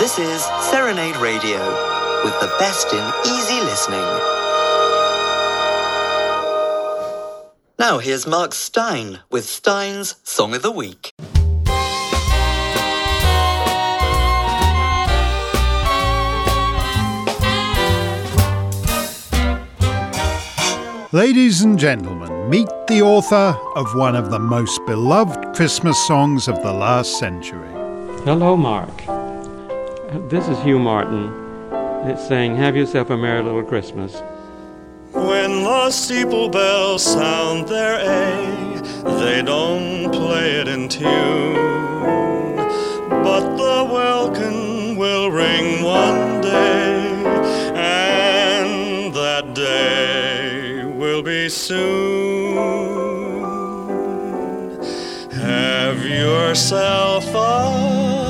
This is Serenade Radio with the best in easy listening. Now here's Mark Steyn with Steyn's Song of the Week. Ladies and gentlemen, meet the author of one of the most beloved Christmas songs of the last century. Hello, Mark. This is Hugh Martin. It's saying, Have yourself a merry little Christmas. When the steeple bells sound their A, they don't play it in tune. But the welkin will ring one day, and that day will be soon. Have yourself a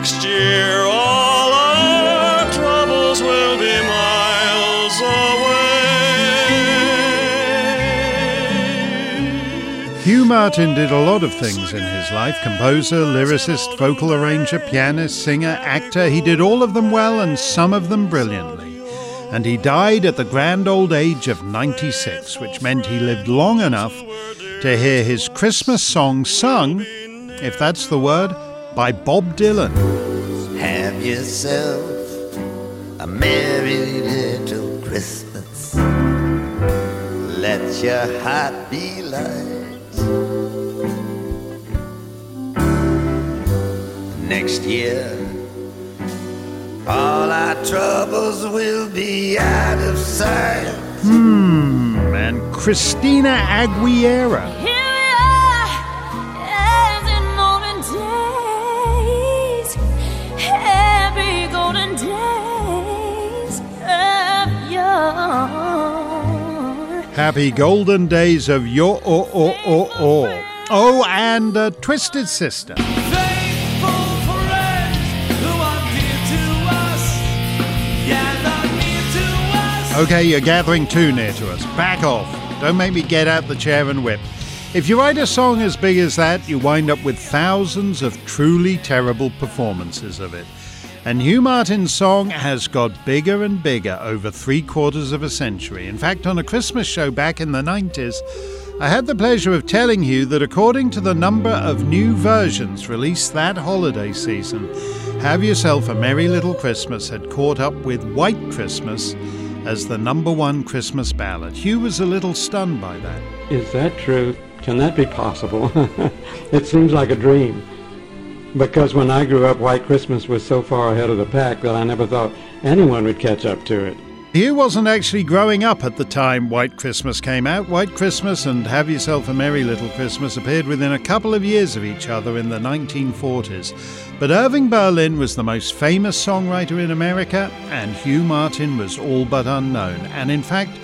Next year, all our troubles will be miles away. Hugh Martin did a lot of things in his life composer, lyricist, vocal arranger, pianist, singer, actor. He did all of them well and some of them brilliantly. And he died at the grand old age of 96, which meant he lived long enough to hear his Christmas song sung, if that's the word, by Bob Dylan. Have yourself a merry little Christmas. Let your heart be light. Next year, all our troubles will be out of sight. Hmm, and Christina Aguilera. Happy golden days of your oh oh oh oh. Oh, and uh, Twisted Sister. Faithful friends who are dear to us, gather near to us. Okay, you're gathering too near to us. Back off. Don't make me get out the chair and whip. If you write a song as big as that, you wind up with thousands of truly terrible performances of it. And Hugh Martin's song has got bigger and bigger over three quarters of a century. In fact, on a Christmas show back in the 90s, I had the pleasure of telling you that according to the number of new versions released that holiday season, Have Yourself a Merry Little Christmas had caught up with White Christmas as the number one Christmas ballad. Hugh was a little stunned by that. Is that true? Can that be possible? it seems like a dream. Because when I grew up, White Christmas was so far ahead of the pack that I never thought anyone would catch up to it. Hugh wasn't actually growing up at the time White Christmas came out. White Christmas and Have Yourself a Merry Little Christmas appeared within a couple of years of each other in the 1940s. But Irving Berlin was the most famous songwriter in America, and Hugh Martin was all but unknown, and in fact,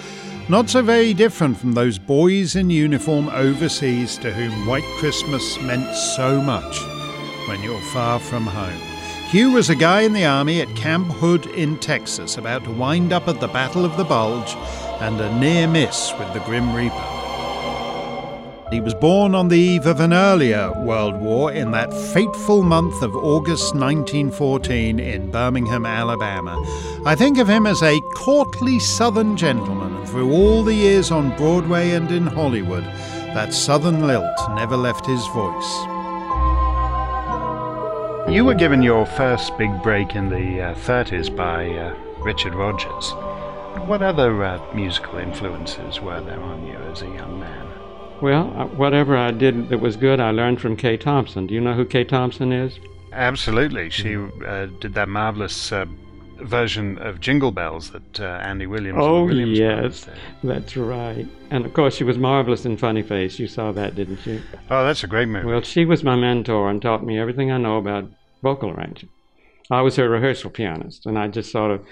not so very different from those boys in uniform overseas to whom White Christmas meant so much when you're far from home. Hugh was a guy in the army at Camp Hood in Texas, about to wind up at the Battle of the Bulge and a near miss with the Grim Reaper. He was born on the eve of an earlier World War in that fateful month of August 1914 in Birmingham, Alabama. I think of him as a courtly Southern gentleman, and through all the years on Broadway and in Hollywood, that Southern lilt never left his voice. You were given your first big break in the uh, 30s by uh, Richard Rodgers. What other uh, musical influences were there on you as a young man? Well, uh, whatever I did that was good, I learned from Kay Thompson. Do you know who Kay Thompson is? Absolutely. She uh, did that marvelous uh, version of Jingle Bells that uh, Andy Williams. Oh, Williams yes, that's right. And of course, she was marvelous in Funny Face. You saw that, didn't you? Oh, that's a great movie. Well, she was my mentor and taught me everything I know about vocal arranging. I was her rehearsal pianist, and I just sort of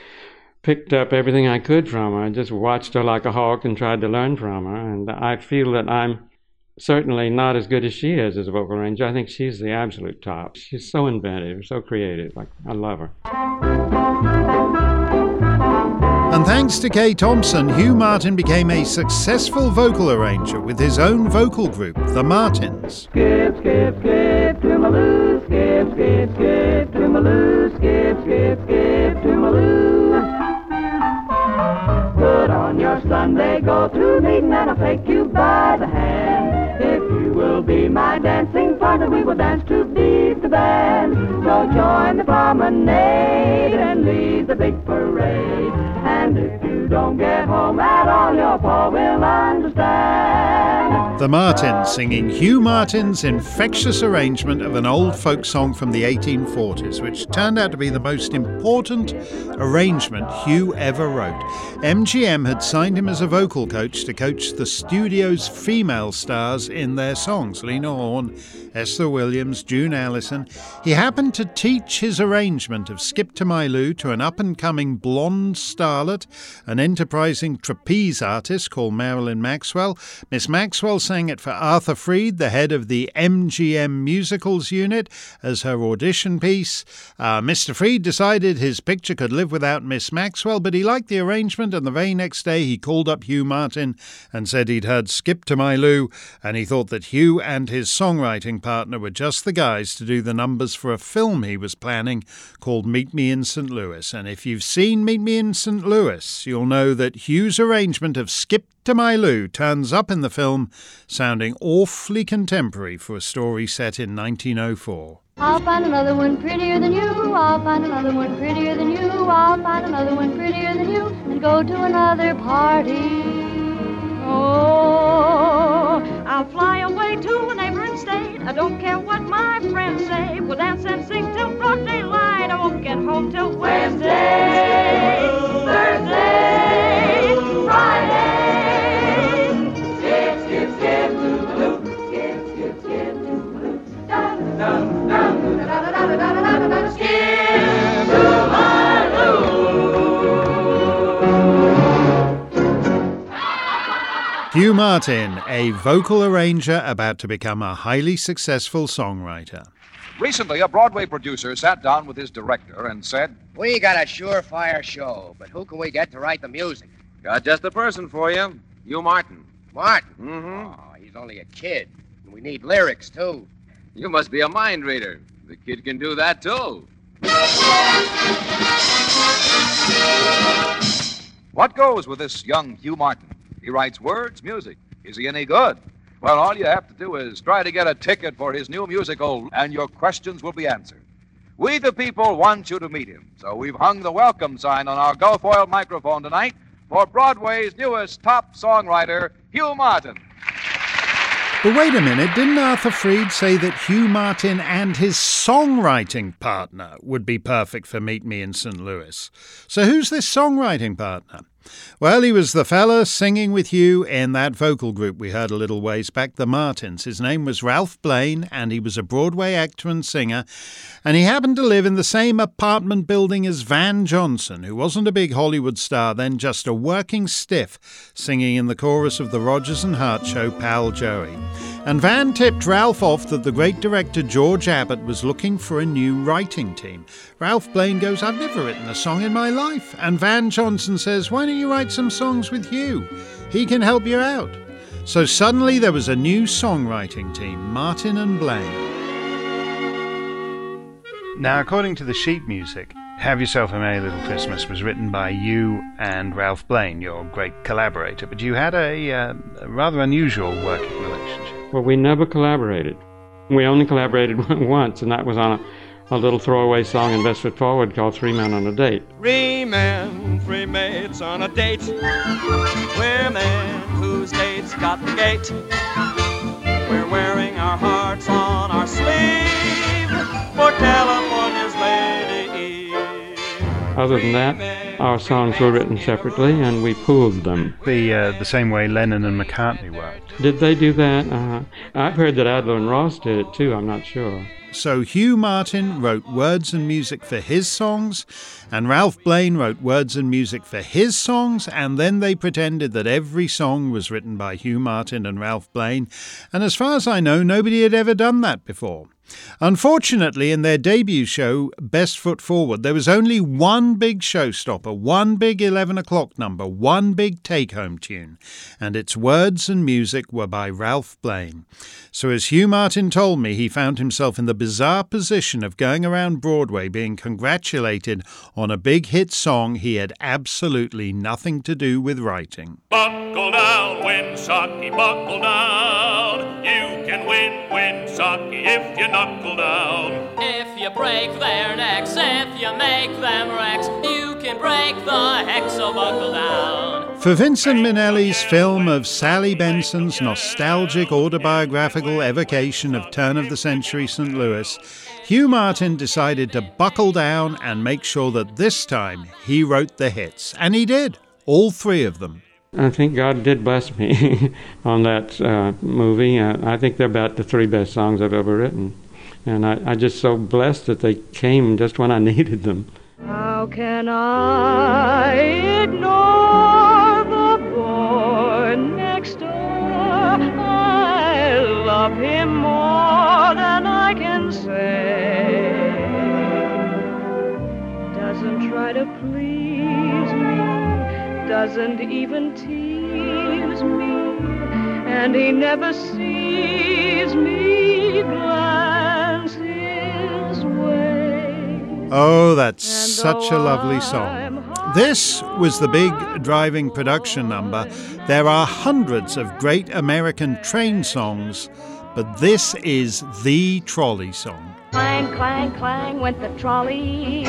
picked up everything I could from her. I just watched her like a hawk and tried to learn from her. And I feel that I'm certainly not as good as she is as a vocal arranger. I think she's the absolute top. She's so inventive, so creative. Like I love her. And thanks to Kay Thompson, Hugh Martin became a successful vocal arranger with his own vocal group, the Martins. Skip, skip, skip to my loo. Skip, skip, skip to my loo. Skip, skip, skip to my loo. Put on your Sunday, go to meeting, and I'll take you The Martins singing Hugh Martin's infectious arrangement of an old folk song from the 1840s, which turned out to be the most important arrangement Hugh ever wrote. MGM had signed him as a vocal coach to coach the studio's female stars in their songs Lena Horne, Esther Williams, June Allyson. He happened to teach his arrangement of Skip to My Lou to an up and coming blonde starlet, an enterprising trapeze artist called Marilyn Maxwell. Miss Maxwell sang it for Arthur Freed, the head of the MGM Musicals unit, as her audition piece. Uh, Mr. Freed decided his picture could live without Miss Maxwell, but he liked the arrangement, and the very next day he called up Hugh Martin and said he'd heard Skip to My Lou, and he thought that Hugh and his songwriting partner were just the guys to do the numbers for a film he was planning called Meet Me in St. Louis. And if you've seen Meet Me in St. Louis, you'll know that Hugh's arrangement of Skip to My Lou turns up in the film, sounding awfully contemporary for a story set in 1904. I'll find another one prettier than you. I'll find another one prettier than you. I'll find another one prettier than you and go to another party. Oh, I'll fly away to a neighboring state. I don't care what my friends say. We'll dance and sing till broad daylight. I won't get home till Wednesday, Hugh Martin, a vocal arranger about to become a highly successful songwriter. Recently, a Broadway producer sat down with his director and said, We got a surefire show, but who can we get to write the music? Got just the person for you. Hugh Martin. Martin? Mm-hmm. Oh, he's only a kid. And we need lyrics, too. You must be a mind reader. The kid can do that, too. What goes with this young Hugh Martin? He writes words, music. Is he any good? Well, all you have to do is try to get a ticket for his new musical, and your questions will be answered. We, the people, want you to meet him, so we've hung the welcome sign on our Gulf Oil microphone tonight for Broadway's newest top songwriter, Hugh Martin. But wait a minute, didn't Arthur Freed say that Hugh Martin and his songwriting partner would be perfect for Meet Me in St. Louis? So who's this songwriting partner? Well, he was the fella singing with you in that vocal group we heard a little ways back, the Martins. His name was Ralph Blane, and he was a Broadway actor and singer. And he happened to live in the same apartment building as Van Johnson, who wasn't a big Hollywood star then, just a working stiff singing in the chorus of the Rodgers and Hart show Pal Joey. And Van tipped Ralph off that the great director George Abbott was looking for a new writing team. Ralph Blane goes, I've never written a song in my life. And Van Johnson says, Why don't you write some songs with Hugh? He can help you out. So suddenly there was a new songwriting team, Martin and Blane. Now, according to the sheet music, Have Yourself a Merry Little Christmas was written by you and Ralph Blane, your great collaborator, but you had a, uh, a rather unusual working relationship. Well, we never collaborated. We only collaborated once, and that was on a, a little throwaway song in Best Foot Forward called Three Men on a Date. Three men, three mates on a date. Women whose dates got the gate. We're wearing our hearts on our sleeve for California's Lady Eve. Other than that, our songs were written separately and we pooled them. The uh, the same way Lennon and McCartney worked. Did they do that? Uh, I've heard that Adler and Ross did it too. I'm not sure. So Hugh Martin wrote words and music for his songs, and Ralph Blane wrote words and music for his songs, and then they pretended that every song was written by Hugh Martin and Ralph Blane. And as far as I know, nobody had ever done that before. Unfortunately, in their debut show, Best Foot Forward, there was only one big showstopper, one big 11 o'clock number, one big take home tune, and its words and music were by Ralph Blane. So, as Hugh Martin told me, he found himself in the bizarre position of going around Broadway being congratulated on a big hit song he had absolutely nothing to do with writing. Buckle down, Winsocki, buckle down. You can win, Winsocki, if you knuckle down. If you break their necks, if you make them wrecks, you can break the hex, so buckle down. For Vincent Minnelli's film of Sally Benson's nostalgic autobiographical evocation of turn of the century St. Louis, Hugh Martin decided to buckle down and make sure that this time he wrote the hits. And he did, all three of them. I think God did bless me on that uh, movie. Uh, I think they're about the three best songs I've ever written. And I, I just so blessed that they came just when I needed them. How can I ignore the boy next door? I love him more than I can say. Doesn't try to please doesn't even tease me, and he never sees me glance his way. Oh, that's such a lovely song. This was the big driving production number. There are hundreds of great American train songs, but this is the trolley song. Clang, clang, clang went the trolley.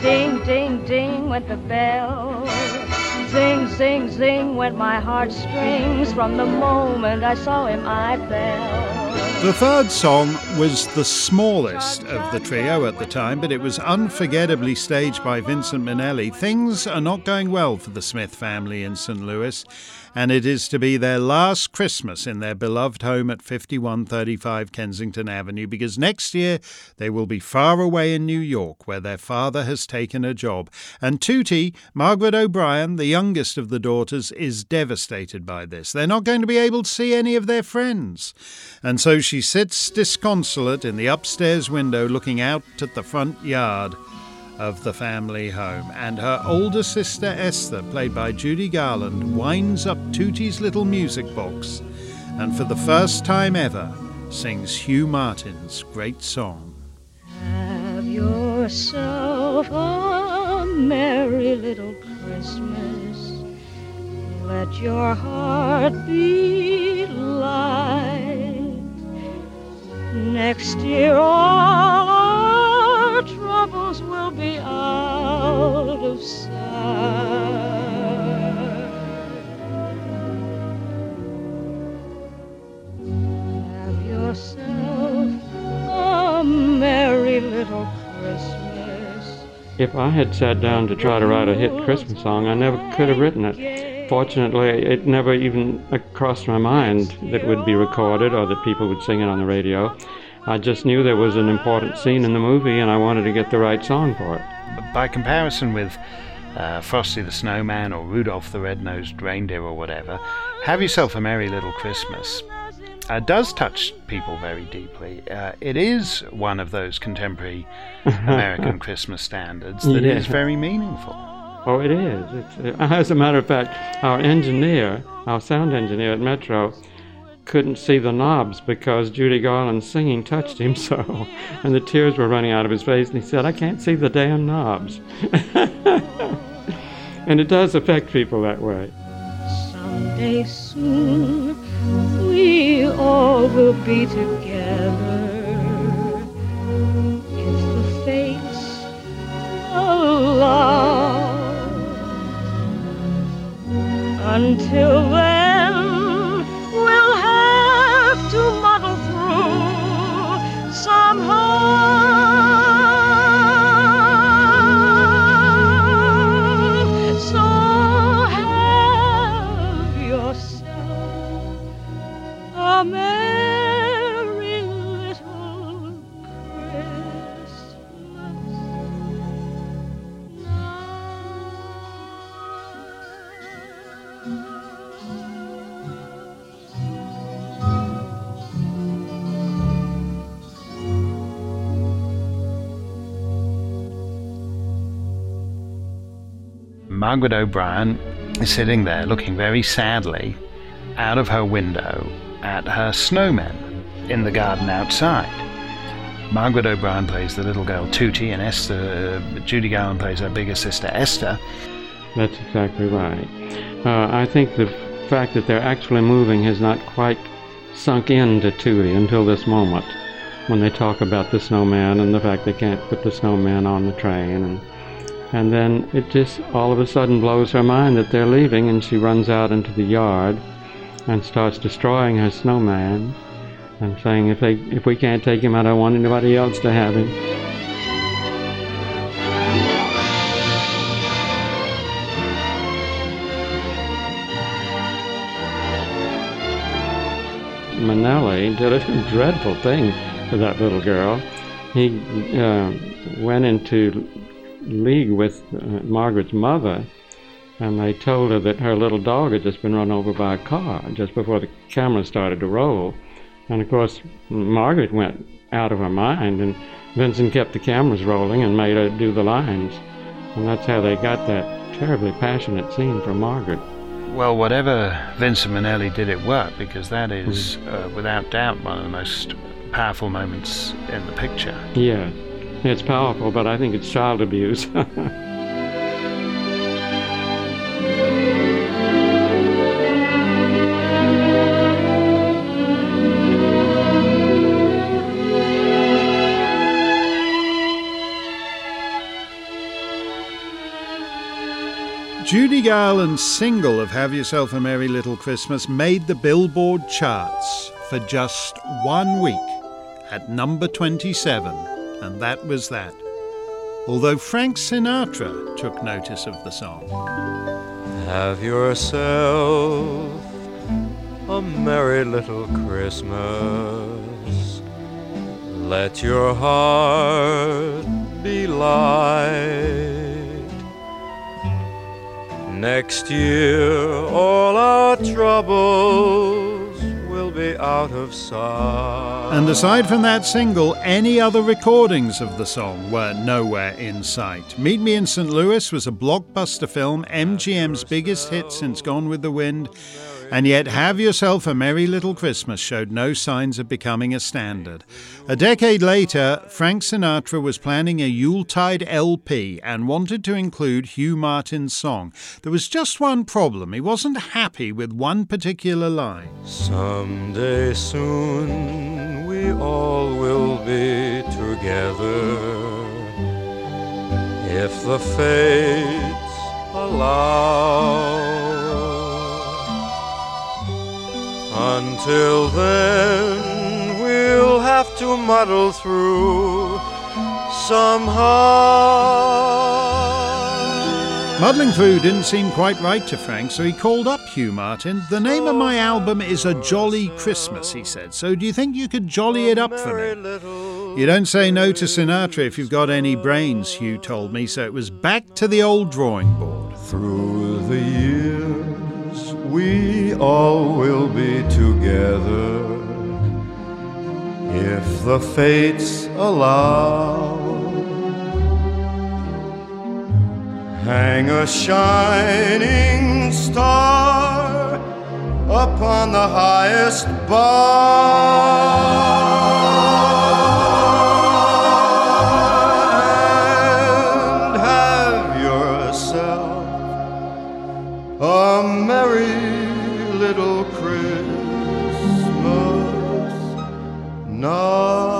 Ding, ding, ding went the bell. Zing, zing, zing went my heartstrings. From the moment I saw him, I fell. The third song was the smallest of the trio at the time, but it was unforgettably staged by Vincent Minnelli. Things are not going well for the Smith family in St. Louis, and it is to be their last Christmas in their beloved home at 5135 Kensington Avenue because next year they will be far away in New York where their father has taken a job. And Tootie, Margaret O'Brien, the youngest of the daughters, is devastated by this. They're not going to be able to see any of their friends. And so she sits disconsolate in the upstairs window looking out at the front yard of the family home, and her older sister Esther, played by Judy Garland, winds up Tootie's little music box and for the first time ever sings Hugh Martin's great song. Have yourself a merry little Christmas. Let your heart be light. Next year, all our troubles out of sight. Have yourself a merry little Christmas. If I had sat down to try to write a hit Christmas song, I never could have written it. Fortunately, it never even crossed my mind that it would be recorded or that people would sing it on the radio. I just knew there was an important scene in the movie and I wanted to get the right song for it. By comparison with uh, Frosty the Snowman or Rudolph the Red-Nosed Reindeer or whatever, Have Yourself a Merry Little Christmas uh, does touch people very deeply. Uh, it is one of those contemporary American Christmas standards that is Yeah. very meaningful. Oh, it is. It's, uh, as a matter of fact, our engineer, our sound engineer at Metro, couldn't see the knobs because Judy Garland's singing touched him so, and the tears were running out of his face, and he said, "I can't see the damn knobs." and it does affect people that way. Someday soon we all will be together. If the fates allow. Until then, Margaret O'Brien is sitting there looking very sadly out of her window at her snowmen in the garden outside. Margaret O'Brien plays the little girl Tootie, and Esther, uh, Judy Garland plays her bigger sister Esther. That's exactly right. Uh, I think the fact that they're actually moving has not quite sunk into Tootie until this moment when they talk about the snowman and the fact they can't put the snowman on the train and and then it just all of a sudden blows her mind that they're leaving and she runs out into the yard and starts destroying her snowman and saying if they if we can't take him I don't want anybody else to have him. Minnelli did a dreadful thing to that little girl. He uh, went into league with uh, Margaret's mother, and they told her that her little dog had just been run over by a car just before the camera started to roll. And of course, Margaret went out of her mind, and Vincent kept the cameras rolling and made her do the lines. And that's how they got that terribly passionate scene from Margaret. Well, whatever Vincent Minnelli did, it worked because that is, uh, without doubt, one of the most powerful moments in the picture. Yes, it's powerful, but I think it's child abuse. Judy Garland's single of Have Yourself a Merry Little Christmas made the Billboard charts for just one week at number 27, and that was that. Although Frank Sinatra took notice of the song. Have yourself a merry little Christmas. Let your heart be light. Next year, all our troubles out of sight. And aside from that single, any other recordings of the song were nowhere in sight. Meet Me in St. Louis was a blockbuster film, MGM's biggest hit since Gone with the Wind. And yet, Have Yourself a Merry Little Christmas showed no signs of becoming a standard. A decade later, Frank Sinatra was planning a Yuletide LP and wanted to include Hugh Martin's song. There was just one problem he wasn't happy with one particular line. Someday soon we all will be together if the fates allow. Until then, we'll have to muddle through somehow. Muddling through didn't seem quite right to Frank, so he called up Hugh Martin. The name of my album is A Jolly Christmas, he said, so do you think you could jolly it up for me? You don't say no to Sinatra if you've got any brains, Hugh told me, so it was back to the old drawing board. Through the years, we all will be together if the fates allow. Hang a shining star upon the highest bar now.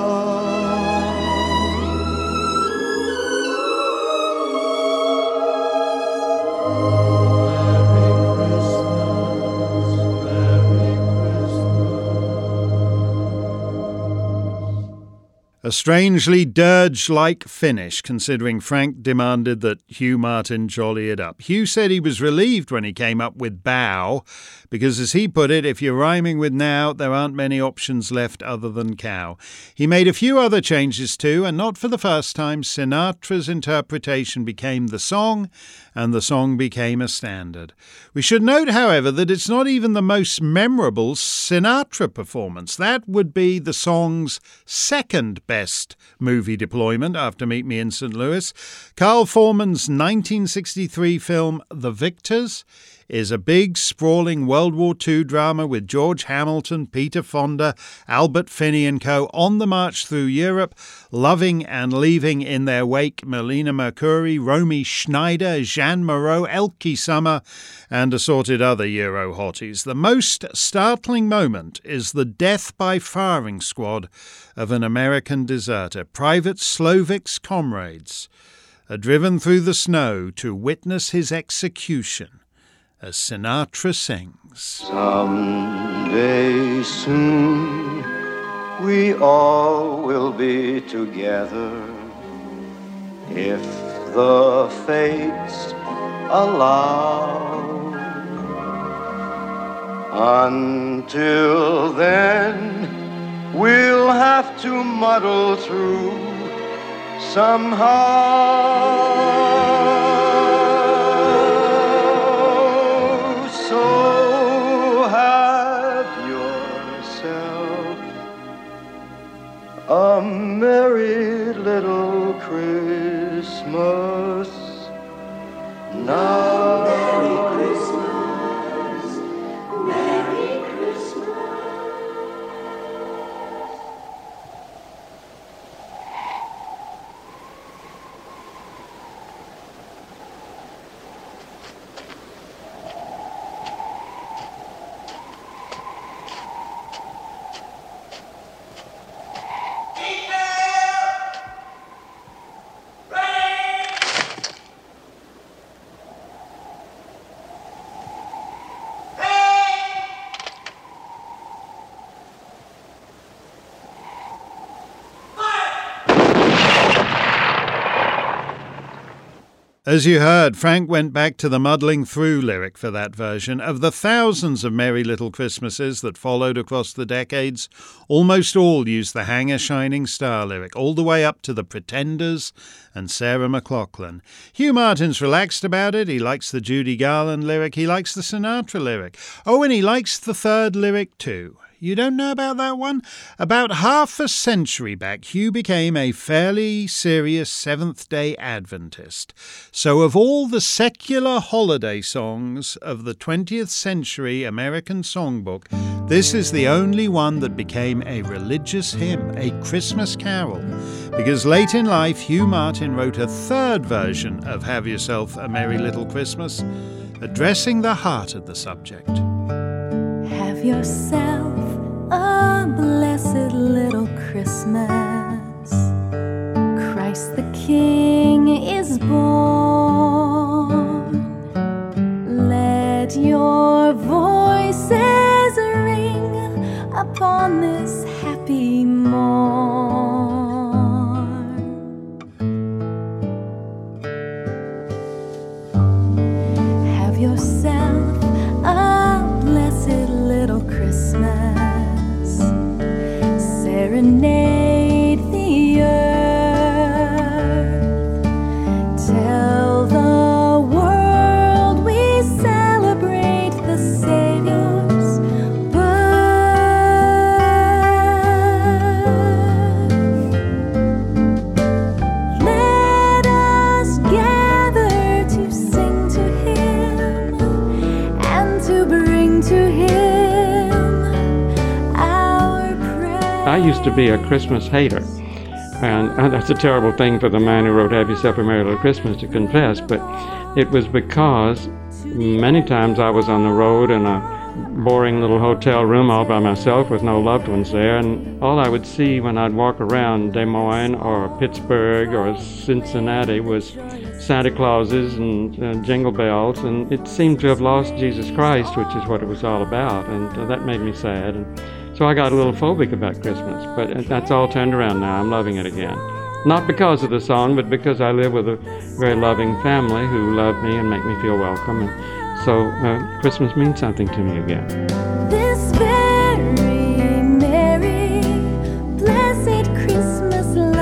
A strangely dirge like finish, considering Frank demanded that Hugh Martin jolly it up. Hugh said he was relieved when he came up with bow, because as he put it, if you're rhyming with now, there aren't many options left other than cow. He made a few other changes too, and not for the first time, Sinatra's interpretation became the song, and the song became a standard. We should note, however, that it's not even the most memorable Sinatra performance. That would be the song's second best best movie deployment after Meet Me in St. Louis. Carl Foreman's 1963 film The Victors is a big, sprawling World War II drama with George Hamilton, Peter Fonda, Albert Finney and co. on the march through Europe, loving and leaving in their wake Melina Mercouri, Romy Schneider, Jeanne Moreau, Elke Sommer, and assorted other Euro hotties. The most startling moment is the death by firing squad of an American deserter, Private Slovik's comrades are driven through the snow to witness his execution as Sinatra sings. Someday soon we all will be together if the fates allow. Until then, we'll have to muddle through somehow. As you heard, Frank went back to the muddling through lyric for that version. Of the thousands of Merry Little Christmases that followed across the decades, almost all used the Hang a Shining Star lyric, all the way up to the Pretenders and Sarah McLachlan. Hugh Martin's relaxed about it. He likes the Judy Garland lyric. He likes the Sinatra lyric. Oh, and he likes the third lyric too. You don't know about that one? About half a century back, Hugh became a fairly serious Seventh day Adventist. So, of all the secular holiday songs of the 20th century American songbook, this is the only one that became a religious hymn, a Christmas carol. Because late in life, Hugh Martin wrote a third version of Have Yourself a Merry Little Christmas, addressing the heart of the subject. Have yourself used to be a Christmas hater. And, and that's a terrible thing for the man who wrote Have Yourself a Merry Little Christmas to confess, but it was because many times I was on the road in a boring little hotel room all by myself with no loved ones there, and all I would see when I'd walk around Des Moines or Pittsburgh or Cincinnati was Santa Clauses and jingle bells, and it seemed to have lost Jesus Christ, which is what it was all about, and that made me sad. And so I got a little phobic about Christmas, but that's all turned around now. I'm loving it again. Not because of the song, but because I live with a very loving family who love me and make me feel welcome. And so uh, Christmas means something to me again. This very merry, blessed Christmas lullaby.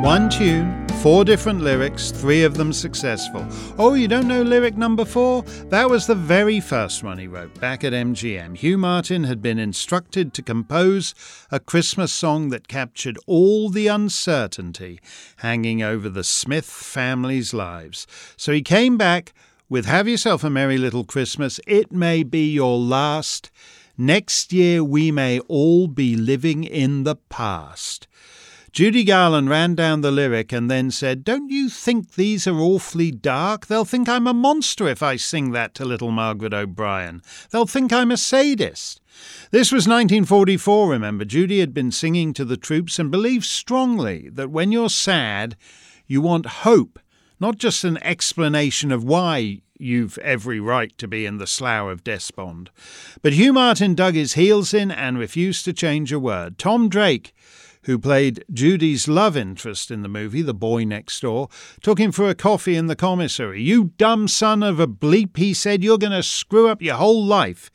One tune, Four different lyrics, three of them successful. Oh, you don't know lyric number four? That was the very first one he wrote back at MGM. Hugh Martin had been instructed to compose a Christmas song that captured all the uncertainty hanging over the Smith family's lives. So he came back with Have Yourself a Merry Little Christmas. It may be your last. Next year we may all be living in the past. Judy Garland ran down the lyric and then said, Don't you think these are awfully dark? They'll think I'm a monster if I sing that to little Margaret O'Brien. They'll think I'm a sadist. This was 1944, remember. Judy had been singing to the troops and believed strongly that when you're sad, you want hope, not just an explanation of why you've every right to be in the slough of despond. But Hugh Martin dug his heels in and refused to change a word. Tom Drake who played Judy's love interest in the movie, The Boy Next Door, took him for a coffee in the commissary. You dumb son of a bleep, he said, you're going to screw up your whole life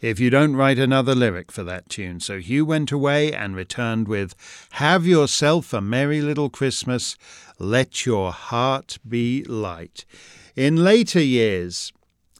if you don't write another lyric for that tune. So Hugh went away and returned with Have yourself a merry little Christmas, let your heart be light. In later years,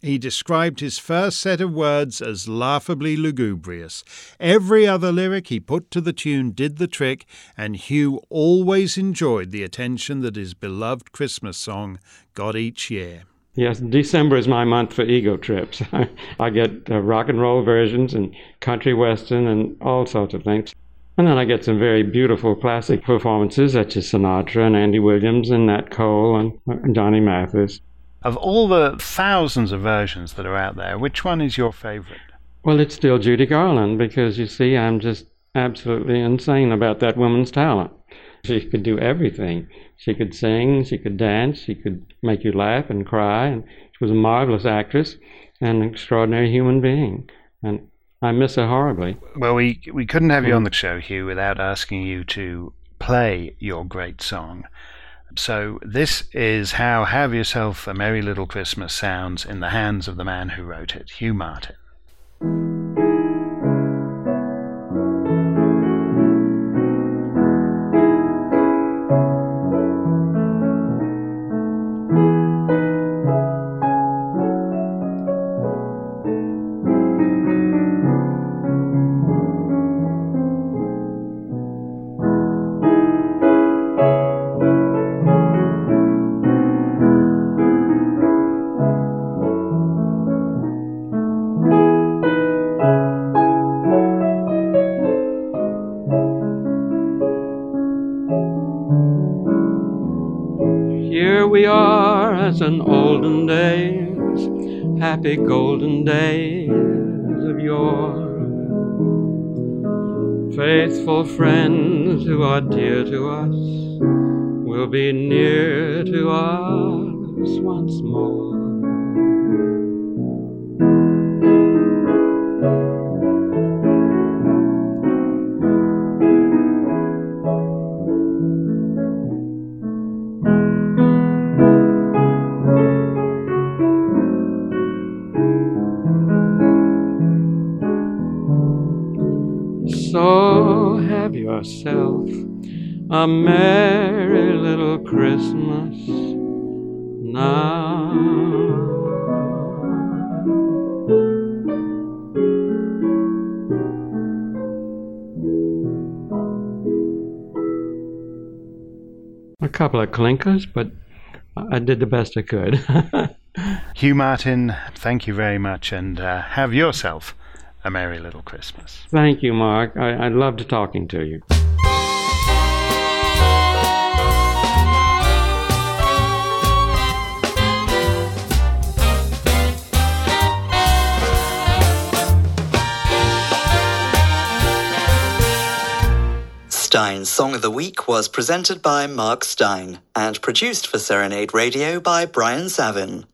he described his first set of words as laughably lugubrious. Every other lyric he put to the tune did the trick, and Hugh always enjoyed the attention that his beloved Christmas song got each year. Yes, December is my month for ego trips. I get uh, rock and roll versions and country western and all sorts of things. And then I get some very beautiful classic performances such as Sinatra and Andy Williams and Nat Cole and uh, Johnny Mathis. Of all the thousands of versions that are out there, which one is your favorite? Well, it's still Judy Garland because you see, I'm just absolutely insane about that woman's talent. She could do everything. She could sing, she could dance, she could make you laugh and cry, and she was a marvelous actress and an extraordinary human being. And I miss her horribly. Well, we we couldn't have you on mm. the show, Hugh, without asking you to play your great song. So, this is how Have Yourself a Merry Little Christmas sounds in the hands of the man who wrote it, Hugh Martin. Happy golden days of yore. Faithful friends who are dear to us will be near to us once more. Yourself a merry little Christmas now. A couple of clinkers, but I did the best I could. Hugh Martin, thank you very much, and uh, have yourself a Merry Little Christmas. Thank you, Mark. I, I loved talking to you. Steyn's Song of the Week was presented by Mark Steyn and produced for Serenade Radio by Brian Savin.